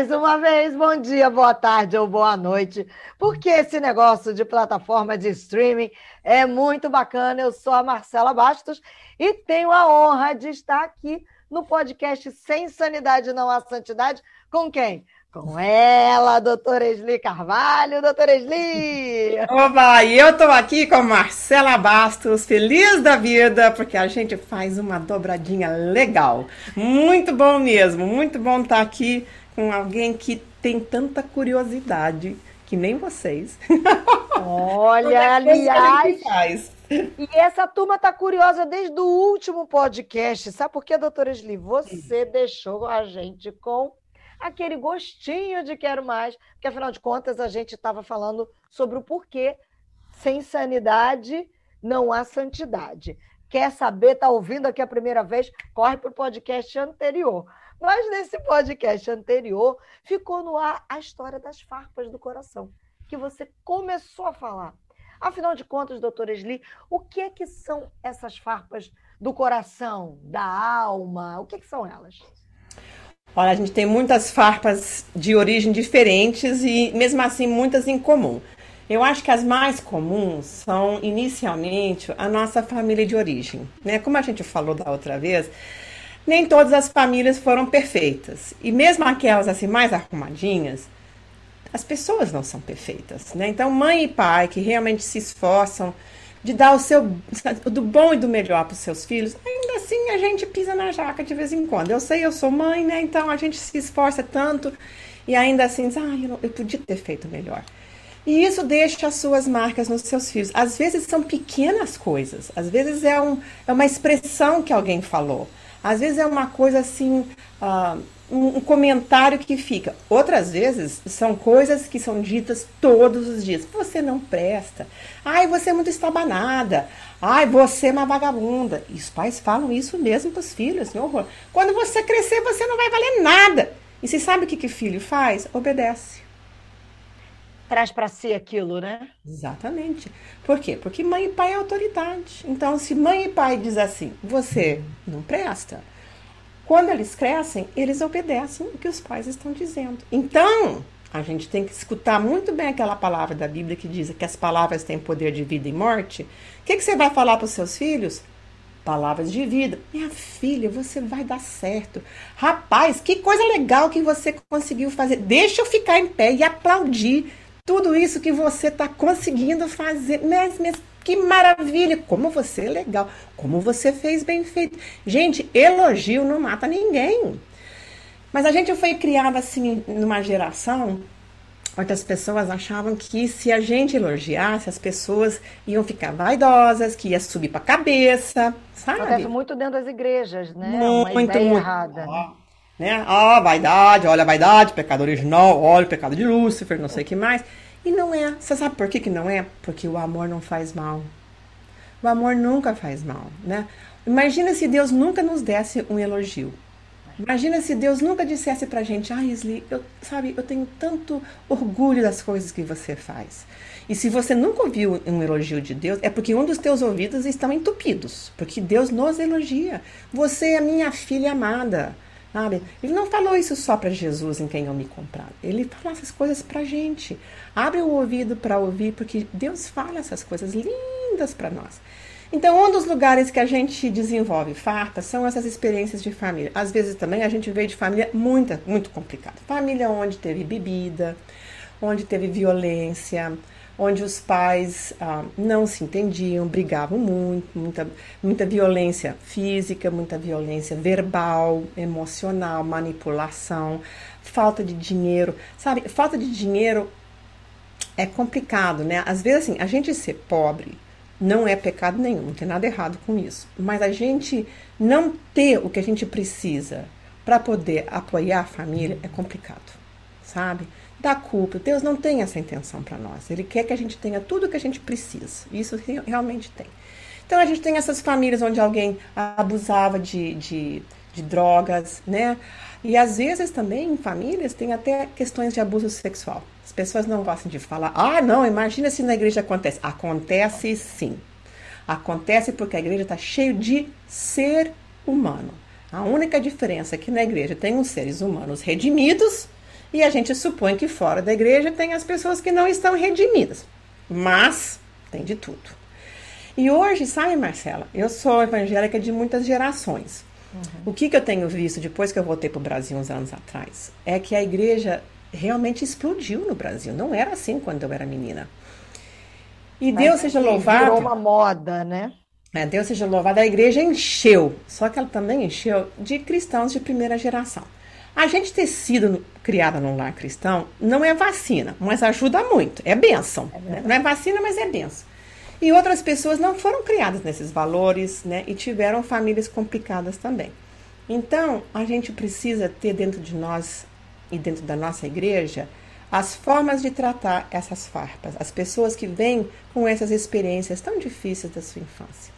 Mais uma vez, bom dia, boa tarde ou boa noite, porque esse negócio de plataforma de streaming é muito bacana. Eu sou a Marcela Bastos e tenho a honra de estar aqui no podcast Sem Sanidade Não Há Santidade. Com quem? Com ela, doutora Esli Carvalho. Doutora Esli! Oba, e eu estou aqui com Marcela Bastos, feliz da vida, porque a gente faz uma dobradinha legal. Muito bom mesmo, muito bom estar aqui com alguém que tem tanta curiosidade que nem vocês. Olha, aliás. E essa turma tá curiosa desde o último podcast. Sabe por quê, doutora Sli? Você deixou a gente com aquele gostinho de quero mais, porque afinal de contas a gente estava falando sobre o porquê sem sanidade não há santidade. Quer saber, tá ouvindo aqui a primeira vez? Corre para o podcast anterior. Mas nesse podcast anterior ficou no ar a história das farpas do coração, que você começou a falar. Afinal de contas, doutora Esli, o que é que são essas farpas do coração, da alma? O que, é que são elas? Olha, a gente tem muitas farpas de origem diferentes e, mesmo assim, muitas em comum. Eu acho que as mais comuns são, inicialmente, a nossa família de origem. Né? Como a gente falou da outra vez, nem todas as famílias foram perfeitas. E mesmo aquelas assim mais arrumadinhas, as pessoas não são perfeitas, né? Então, mãe e pai que realmente se esforçam de dar o seu do bom e do melhor para os seus filhos, ainda assim a gente pisa na jaca de vez em quando. Eu sei, eu sou mãe, né? Então a gente se esforça tanto e ainda assim, ah, eu, eu podia ter feito melhor. E isso deixa as suas marcas nos seus filhos. Às vezes são pequenas coisas, às vezes é, um, é uma expressão que alguém falou. Às vezes é uma coisa assim, uh, um, comentário que fica. Outras vezes são coisas que são ditas todos os dias. Você não presta. Ai, você é muito estabanada. Ai, você é uma vagabunda. E os pais falam isso mesmo para os filhos. Meu horror. Quando você crescer, você não vai valer nada. E você sabe o que, que filho faz? Obedece traz para si aquilo, né? Exatamente. Por quê? Porque mãe e pai é autoridade. Então, se mãe e pai diz assim, você não presta, quando eles crescem, eles obedecem o que os pais estão dizendo. Então, a gente tem que escutar muito bem aquela palavra da Bíblia que diz que as palavras têm poder de vida e morte. O que, que você vai falar para os seus filhos? Palavras de vida. Minha filha, você vai dar certo. Rapaz, que coisa legal que você conseguiu fazer. Deixa eu ficar em pé e aplaudir tudo isso que você está conseguindo fazer. Mas, mas que maravilha! Como você é legal! Como você fez bem feito! Gente, elogio não mata ninguém. Mas a gente foi criada assim numa geração onde as pessoas achavam que se a gente elogiasse, as pessoas iam ficar vaidosas, que ia subir para a cabeça, sabe? Acontece muito dentro das igrejas, né? Muito, Uma ideia muito. errada. Né? Né? Ah, vaidade, olha a vaidade, pecado original, olha o pecado de Lúcifer, não sei o que mais. E não é. Você sabe por que, que não é? Porque o amor não faz mal. O amor nunca faz mal, né? Imagina se Deus nunca nos desse um elogio. Imagina se Deus nunca dissesse pra gente, ah, Isli, eu, sabe, eu tenho tanto orgulho das coisas que você faz. E se você nunca ouviu um elogio de Deus, é porque um dos teus ouvidos estão entupidos, porque Deus nos elogia. Você é minha filha amada. Sabe? Ele não falou isso só para Jesus em quem eu me comprar. Ele fala essas coisas para gente. Abre o ouvido para ouvir, porque Deus fala essas coisas lindas para nós. Então, um dos lugares que a gente desenvolve farta são essas experiências de família. Às vezes também a gente veio de família muito, muito complicada. Família onde teve bebida, onde teve violência, onde os pais ah, não se entendiam, brigavam muito, muita, muita violência física, muita violência verbal, emocional, manipulação, falta de dinheiro. Sabe, falta de dinheiro é complicado, né? Às vezes, assim, a gente ser pobre não é pecado nenhum, não tem nada errado com isso. Mas a gente não ter o que a gente precisa para poder apoiar a família é complicado, sabe? Da culpa. Deus não tem essa intenção para nós. Ele quer que a gente tenha tudo o que a gente precisa. Isso realmente tem. Então a gente tem essas famílias onde alguém abusava de, de, de drogas, né? E às vezes também em famílias tem até questões de abuso sexual. As pessoas não gostam de falar, ah, não, imagina se na igreja acontece. Acontece sim. Acontece porque a igreja está cheia de ser humano. A única diferença é que na igreja tem os seres humanos redimidos E a gente supõe que fora da igreja tem as pessoas que não estão redimidas. Mas tem de tudo. E hoje, sabe, Marcela, eu sou evangélica de muitas gerações. Uhum. O que, que eu tenho visto depois que eu voltei para o Brasil uns anos atrás é que a igreja realmente explodiu no Brasil. Não era assim quando eu era menina. E Mas Deus seja louvado. Virou uma moda, né? É, Deus seja louvado. A igreja encheu, só que ela também encheu de cristãos de primeira geração. A gente ter sido criada num lar cristão não é vacina, mas ajuda muito. É bênção. É né? Não é vacina, mas é bênção. E outras pessoas não foram criadas nesses valores, né? E tiveram famílias complicadas também. Então, a gente precisa ter dentro de nós e dentro da nossa igreja as formas de tratar essas farpas, as pessoas que vêm com essas experiências tão difíceis da sua infância.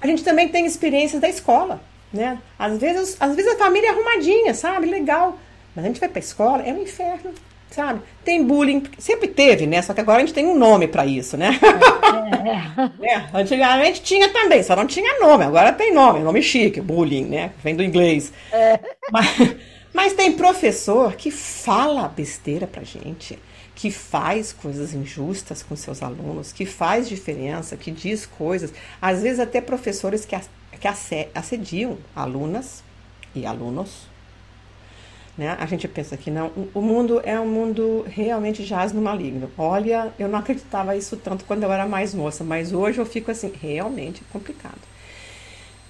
A gente também tem experiências da escola, né? Às vezes, às vezes a família é arrumadinha, sabe? Legal. Mas a gente vai para a escola, é um inferno sabe? Tem bullying, sempre teve, né? Só que agora a gente tem um nome para isso, né? É, é. é, antigamente tinha também, só não tinha nome. Agora tem nome, nome chique, bullying, né? Vem do inglês. É. Mas, mas tem professor que fala besteira pra gente, que faz coisas injustas com seus alunos, que faz diferença, que diz coisas. Às vezes até professores que, que assediam alunas e alunos né? A gente pensa que não. O mundo é um mundo realmente jaz no maligno. Olha, eu não acreditava isso tanto quando eu era mais moça, mas hoje eu fico assim, realmente complicado.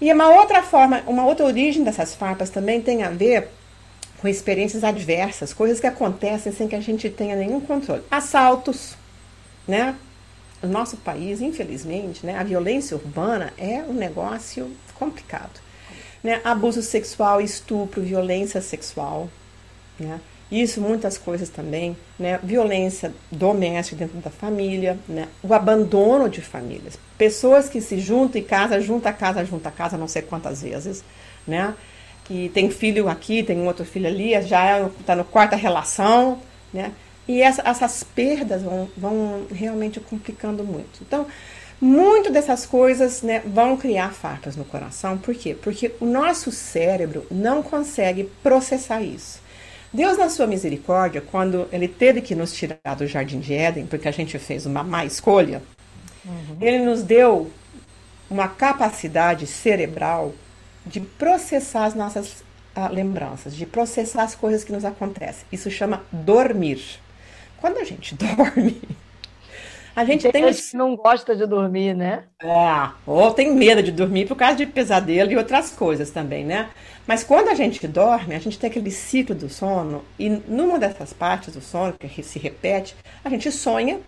E uma outra forma, uma outra origem dessas farpas também tem a ver com experiências adversas, coisas que acontecem sem que a gente tenha nenhum controle. Assaltos, né? O nosso país, infelizmente, né, a violência urbana é um negócio complicado né? Abuso sexual, estupro, violência sexual, né? Isso, muitas coisas também, né? Violência doméstica dentro da família, né? O abandono de famílias. Pessoas que se juntam e casa, junta casa, junta casa, não sei quantas vezes, né? Que tem filho aqui, tem outro filho ali, já está no quarta relação, né? E essa, essas perdas vão, vão realmente complicando muito. Então, muito dessas coisas né, vão criar farpas no coração. Por quê? Porque o nosso cérebro não consegue processar isso. Deus, na sua misericórdia, quando ele teve que nos tirar do jardim de Éden, porque a gente fez uma má escolha, uhum. ele nos deu uma capacidade cerebral de processar as nossas uh, lembranças, de processar as coisas que nos acontecem. Isso chama dormir. Quando a gente dorme, a gente tem. tem... que não gosta de dormir, né? É, ou tem medo de dormir por causa de pesadelo e outras coisas também, né? Mas quando a gente dorme, a gente tem aquele ciclo do sono, e numa dessas partes do sono, que se repete, a gente sonha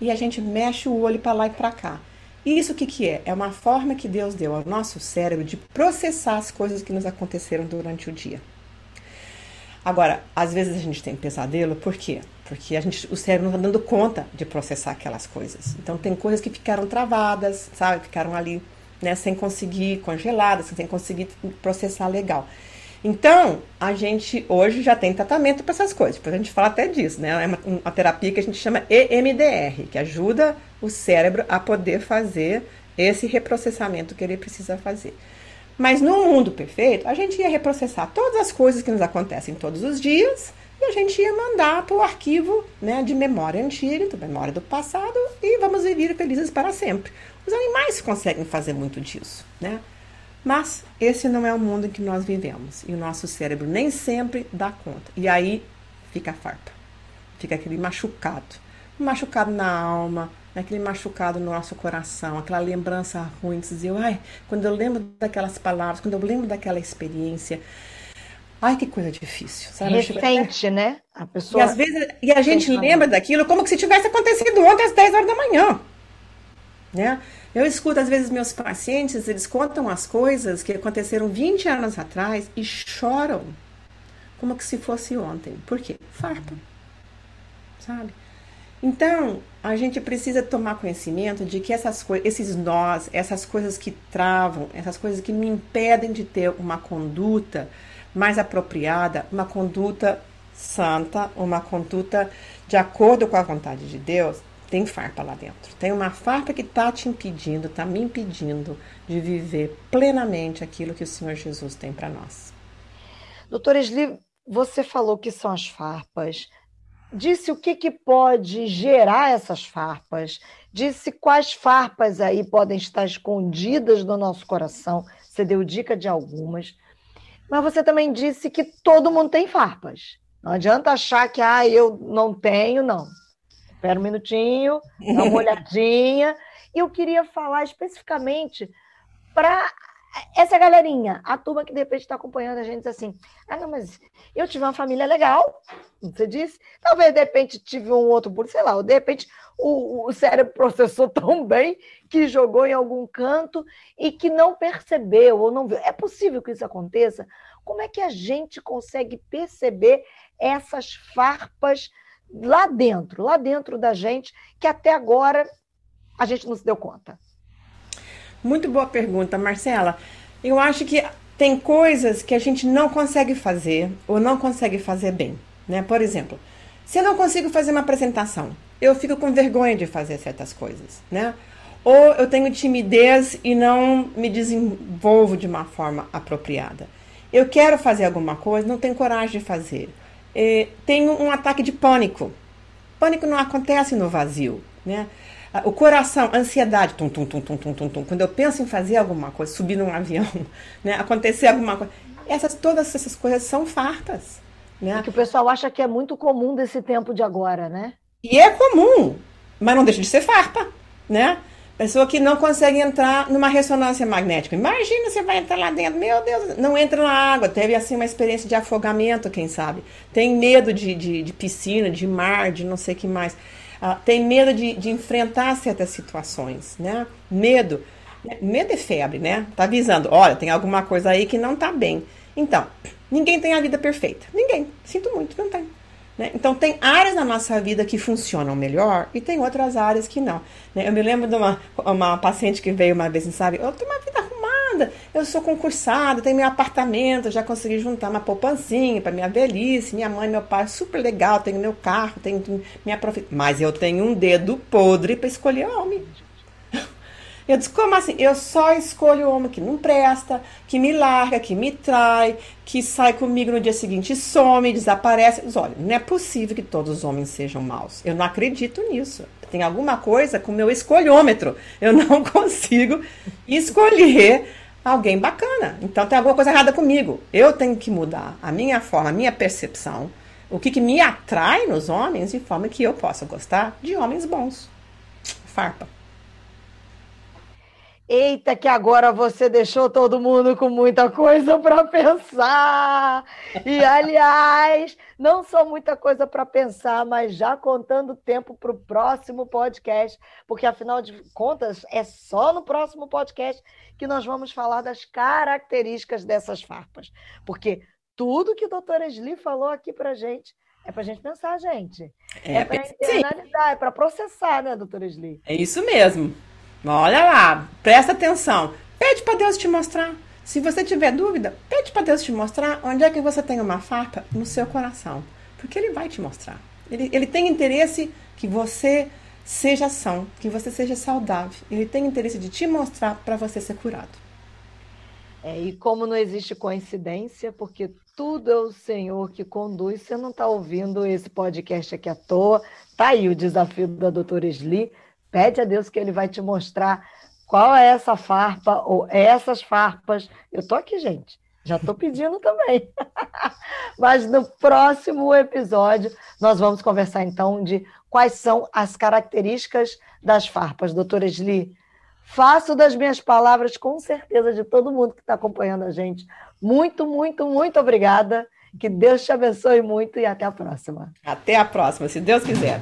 e a gente mexe o olho para lá e para cá. E isso o que, que é? É uma forma que Deus deu ao nosso cérebro de processar as coisas que nos aconteceram durante o dia. Agora, às vezes a gente tem pesadelo, por quê? Porque a gente, o cérebro não está dando conta de processar aquelas coisas. Então, tem coisas que ficaram travadas, sabe? Ficaram ali, né, sem conseguir, congeladas, sem conseguir processar legal. Então, a gente hoje já tem tratamento para essas coisas. Depois a gente fala até disso, né? É uma, uma terapia que a gente chama EMDR, que ajuda o cérebro a poder fazer esse reprocessamento que ele precisa fazer. Mas no mundo perfeito, a gente ia reprocessar todas as coisas que nos acontecem todos os dias e a gente ia mandar para o arquivo né, de memória antiga, de memória do passado, e vamos viver felizes para sempre. Os animais conseguem fazer muito disso, né? Mas esse não é o mundo em que nós vivemos. E o nosso cérebro nem sempre dá conta. E aí fica farpa. Fica aquele machucado. Machucado na alma, aquele machucado no nosso coração, aquela lembrança ruim, de dizer, ai, quando eu lembro daquelas palavras, quando eu lembro daquela experiência, ai, que coisa difícil. Sabe? Recente, né? A pessoa... E, às vezes, e a gente lembra daquilo como se tivesse acontecido ontem às 10 horas da manhã, né? Eu escuto, às vezes, meus pacientes, eles contam as coisas que aconteceram 20 anos atrás e choram como se fosse ontem. Por quê? Farpa, sabe? Então, a gente precisa tomar conhecimento de que essas esses nós, essas coisas que travam, essas coisas que me impedem de ter uma conduta mais apropriada, uma conduta santa, uma conduta de acordo com a vontade de Deus, tem farpa lá dentro. Tem uma farpa que está te impedindo, está me impedindo de viver plenamente aquilo que o Senhor Jesus tem para nós. Doutora Esli, você falou que são as farpas, disse o que, que pode gerar essas farpas, disse quais farpas aí podem estar escondidas no nosso coração, você deu dica de algumas, mas você também disse que todo mundo tem farpas. Não adianta achar que ah, eu não tenho, não. Espera um minutinho, dá uma olhadinha. E eu queria falar especificamente para essa galerinha, a turma que de repente está acompanhando a gente diz assim: ah, não, mas eu tive uma família legal, você disse, talvez de repente tive um outro por, sei lá, ou de repente o, o cérebro processou tão bem que jogou em algum canto e que não percebeu ou não viu. É possível que isso aconteça? Como é que a gente consegue perceber essas farpas lá dentro, lá dentro da gente, que até agora a gente não se deu conta? Muito boa pergunta, Marcela. Eu acho que tem coisas que a gente não consegue fazer ou não consegue fazer bem, né? Por exemplo, se eu não consigo fazer uma apresentação, eu fico com vergonha de fazer certas coisas, né? Ou eu tenho timidez e não me desenvolvo de uma forma apropriada. Eu quero fazer alguma coisa, não tenho coragem de fazer. E tenho um ataque de pânico. Pânico não acontece no vazio, né? O coração, ansiedade, tum, tum, tum, tum, tum, tum, tum. Quando eu penso em fazer alguma coisa, subir num avião, né, acontecer alguma coisa, essas, todas essas coisas são fartas. Né? É que o pessoal acha que é muito comum desse tempo de agora, né? E é comum, mas não deixa de ser farpa, né? Pessoa que não consegue entrar numa ressonância magnética. Imagina você vai entrar lá dentro, meu Deus, não entra na água. Teve assim uma experiência de afogamento, quem sabe. Tem medo de, de, de piscina, de mar, de não sei o que mais uh, tem medo de, de enfrentar certas situações, né? Medo. Medo é febre, né? Tá avisando, olha, tem alguma coisa aí que não tá bem. Então, ninguém tem a vida perfeita. Ninguém. Sinto muito, não tem. Né? Então, tem áreas na nossa vida que funcionam melhor e tem outras áreas que não. Né? Eu me lembro de uma, uma paciente que veio uma vez e sabe, eu tenho uma vida arrumada, eu sou concursada, tenho meu apartamento, já consegui juntar uma poupancinha para minha velhice, minha mãe, meu pai, super legal, tenho meu carro, tenho minha profissão. Mas eu tenho um dedo podre para escolher homem. Eu disse, como assim? Eu só escolho homem que não presta, que me larga, que me trai, que sai comigo no dia seguinte some, desaparece. Mas, olha, não é possível que todos os homens sejam maus. Eu não acredito nisso. Tem alguma coisa com o meu escolhômetro. Eu não consigo escolher alguém bacana. Então tem alguma coisa errada comigo. Eu tenho que mudar a minha forma, a minha percepção, o que, que me atrai nos homens, de forma que eu possa gostar de homens bons. Farpa. Eita, que agora você deixou todo mundo com muita coisa para pensar. E, aliás, não só muita coisa para pensar, mas já contando tempo para o próximo podcast, porque afinal de contas é só no próximo podcast que nós vamos falar das características dessas farpas. Porque tudo que a doutora Esli falou aqui para gente é para a gente pensar, gente. É, é para internalizar, é para processar, né, doutora Esli? É isso mesmo. Olha lá, presta atenção. Pede para Deus te mostrar. Se você tiver dúvida, pede para Deus te mostrar onde é que você tem uma farpa no seu coração. Porque Ele vai te mostrar. Ele, ele tem interesse que você seja são, que você seja saudável. Ele tem interesse de te mostrar para você ser curado. É, e como não existe coincidência, porque tudo é o Senhor que conduz, você não está ouvindo esse podcast aqui à toa. Tá aí o desafio da doutora Sli Pede a Deus que ele vai te mostrar qual é essa farpa ou essas farpas. Eu tô aqui, gente. Já estou pedindo também. Mas no próximo episódio, nós vamos conversar então de quais são as características das farpas. Doutora Esli, faço das minhas palavras com certeza de todo mundo que está acompanhando a gente. Muito, muito, muito obrigada. Que Deus te abençoe muito e até a próxima. Até a próxima, se Deus quiser.